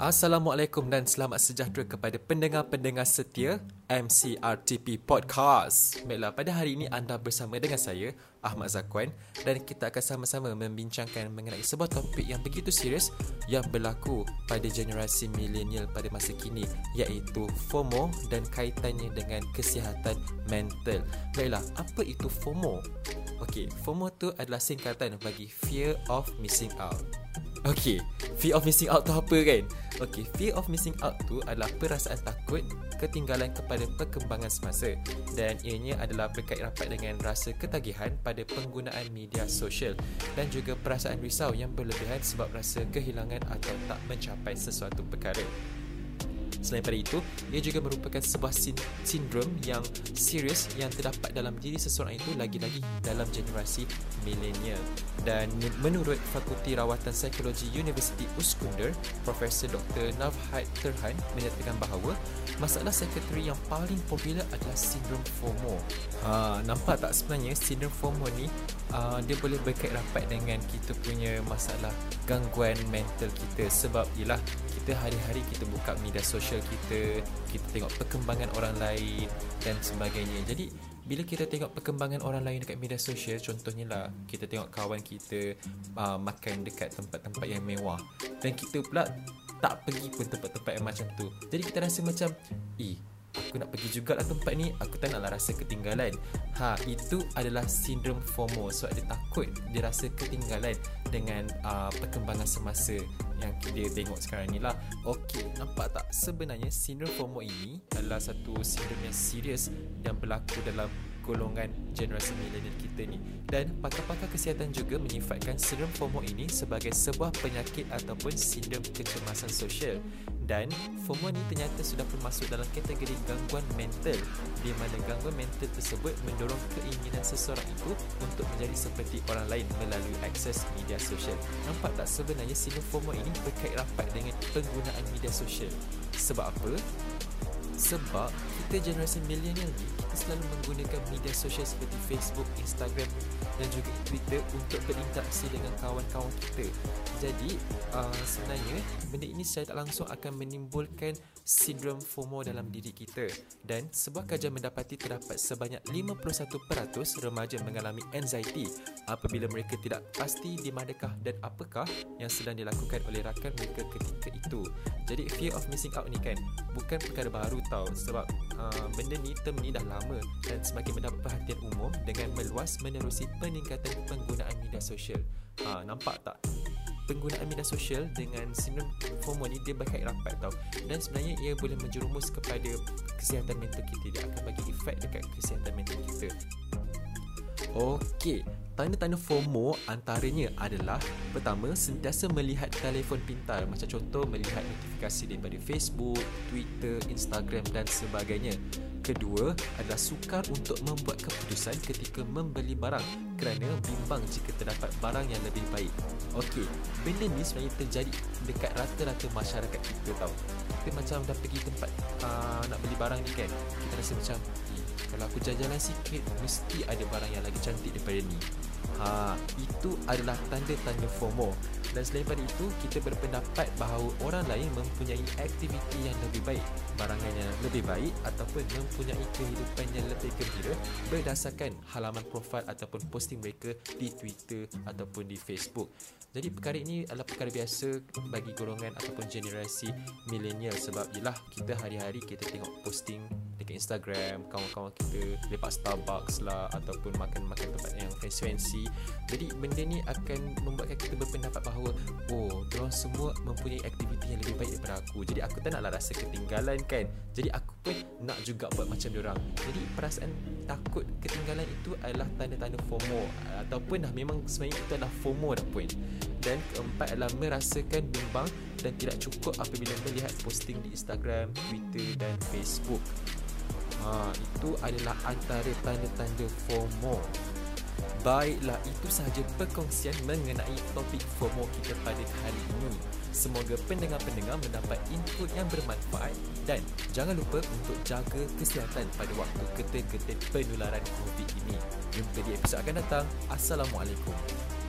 Assalamualaikum dan selamat sejahtera kepada pendengar-pendengar setia MCRTP Podcast. Baiklah, pada hari ini anda bersama dengan saya, Ahmad Zakwan dan kita akan sama-sama membincangkan mengenai sebuah topik yang begitu serius yang berlaku pada generasi milenial pada masa kini iaitu FOMO dan kaitannya dengan kesihatan mental. Baiklah, apa itu FOMO? Okey, FOMO tu adalah singkatan bagi Fear of Missing Out. Okay, fear of missing out tu apa kan? Okay, fear of missing out tu adalah perasaan takut ketinggalan kepada perkembangan semasa dan ianya adalah berkait rapat dengan rasa ketagihan pada penggunaan media sosial dan juga perasaan risau yang berlebihan sebab rasa kehilangan atau tak mencapai sesuatu perkara. Selain daripada itu, ia juga merupakan sebuah sin- sindrom yang serius yang terdapat dalam diri seseorang itu lagi-lagi dalam generasi milenial. Dan menurut Fakulti Rawatan Psikologi Universiti Uskunder, Profesor Dr. Navhat Terhan menyatakan bahawa masalah psikoteri yang paling popular adalah sindrom FOMO. Ha, nampak tak sebenarnya sindrom FOMO ni uh, dia boleh berkait rapat dengan kita punya masalah gangguan mental kita sebab ialah kita hari-hari kita buka media sosial kita, kita tengok perkembangan orang lain dan sebagainya. Jadi bila kita tengok perkembangan orang lain dekat media sosial, contohnya lah kita tengok kawan kita uh, makan dekat tempat-tempat yang mewah dan kita pula tak pergi pun tempat-tempat yang macam tu. Jadi kita rasa macam, "Eh, aku nak pergi juga lah tempat ni aku tak naklah rasa ketinggalan. Ha itu adalah sindrom FOMO. Sebab dia takut dia rasa ketinggalan dengan uh, perkembangan semasa yang dia tengok sekarang ni lah. Okey, nampak tak? Sebenarnya sindrom FOMO ini adalah satu sindrom yang serius yang berlaku dalam golongan generasi milenial kita ni. Dan pakar-pakar kesihatan juga menyifatkan sindrom FOMO ini sebagai sebuah penyakit ataupun sindrom kecemasan sosial dan FOMO ni ternyata sudah termasuk dalam kategori gangguan mental di mana gangguan mental tersebut mendorong keinginan seseorang itu untuk menjadi seperti orang lain melalui akses media sosial. Nampak tak sebenarnya sindrom FOMO ini berkait rapat dengan penggunaan media sosial. Sebab apa? Sebab kita generasi milenial ni kita selalu menggunakan media sosial seperti Facebook, Instagram dan juga Twitter untuk berinteraksi dengan kawan-kawan kita. Jadi uh, sebenarnya benda ini secara tak langsung akan menimbulkan sindrom FOMO dalam diri kita dan sebuah kajian mendapati terdapat sebanyak 51% remaja mengalami anxiety apabila mereka tidak pasti di manakah dan apakah yang sedang dilakukan oleh rakan mereka ketika itu. Jadi fear of missing out ni kan bukan perkara baru tau sebab uh, benda ni term ni dah lama dan semakin mendapat perhatian umum dengan meluas menerusi peningkatan penggunaan media sosial. Ha, nampak tak? Penggunaan media sosial dengan sindrom FOMO ni dia berkait rapat tau dan sebenarnya ia boleh menjerumus kepada kesihatan mental kita dia akan bagi efek dekat kesihatan mental kita Okey, tanda-tanda FOMO antaranya adalah pertama sentiasa melihat telefon pintar macam contoh melihat notifikasi daripada Facebook, Twitter, Instagram dan sebagainya. Kedua adalah sukar untuk membuat keputusan ketika membeli barang kerana bimbang jika terdapat barang yang lebih baik. Okey, benda ni sebenarnya terjadi dekat rata-rata masyarakat kita tau. Kita macam dah pergi tempat uh, nak beli barang ni kan, kita rasa macam kalau aku jalan-jalan sikit Mesti ada barang yang lagi cantik daripada ni. Ha, itu adalah tanda-tanda FOMO. Dan selain daripada itu Kita berpendapat bahawa orang lain mempunyai aktiviti yang lebih baik Barangan yang lebih baik Ataupun mempunyai kehidupan yang lebih gembira Berdasarkan halaman profil ataupun posting mereka Di Twitter ataupun di Facebook. Jadi perkara ini adalah perkara biasa bagi golongan ataupun generasi milenial sebab ialah kita hari-hari kita tengok posting dekat Instagram kawan-kawan kita lepak Starbucks lah ataupun makan-makan tempat yang fancy-fancy. Jadi benda ni akan membuatkan kita berpendapat bahawa oh diorang semua mempunyai aktiviti yang lebih baik daripada aku. Jadi aku tak naklah rasa ketinggalan kan? Jadi aku pun nak juga buat macam diorang. Jadi perasaan takut ketinggalan itu adalah tanda-tanda FOMO. Ataupun dah memang sebenarnya itu adalah FOMO dah pun dan keempat adalah merasakan bimbang dan tidak cukup apabila melihat posting di Instagram, Twitter dan Facebook. Ha, itu adalah antara tanda-tanda FOMO. Baiklah, itu sahaja perkongsian mengenai topik FOMO kita pada kali ini. Semoga pendengar-pendengar mendapat input yang bermanfaat dan jangan lupa untuk jaga kesihatan pada waktu ketik-ketik penularan COVID ini. Jumpa di episod akan datang. Assalamualaikum.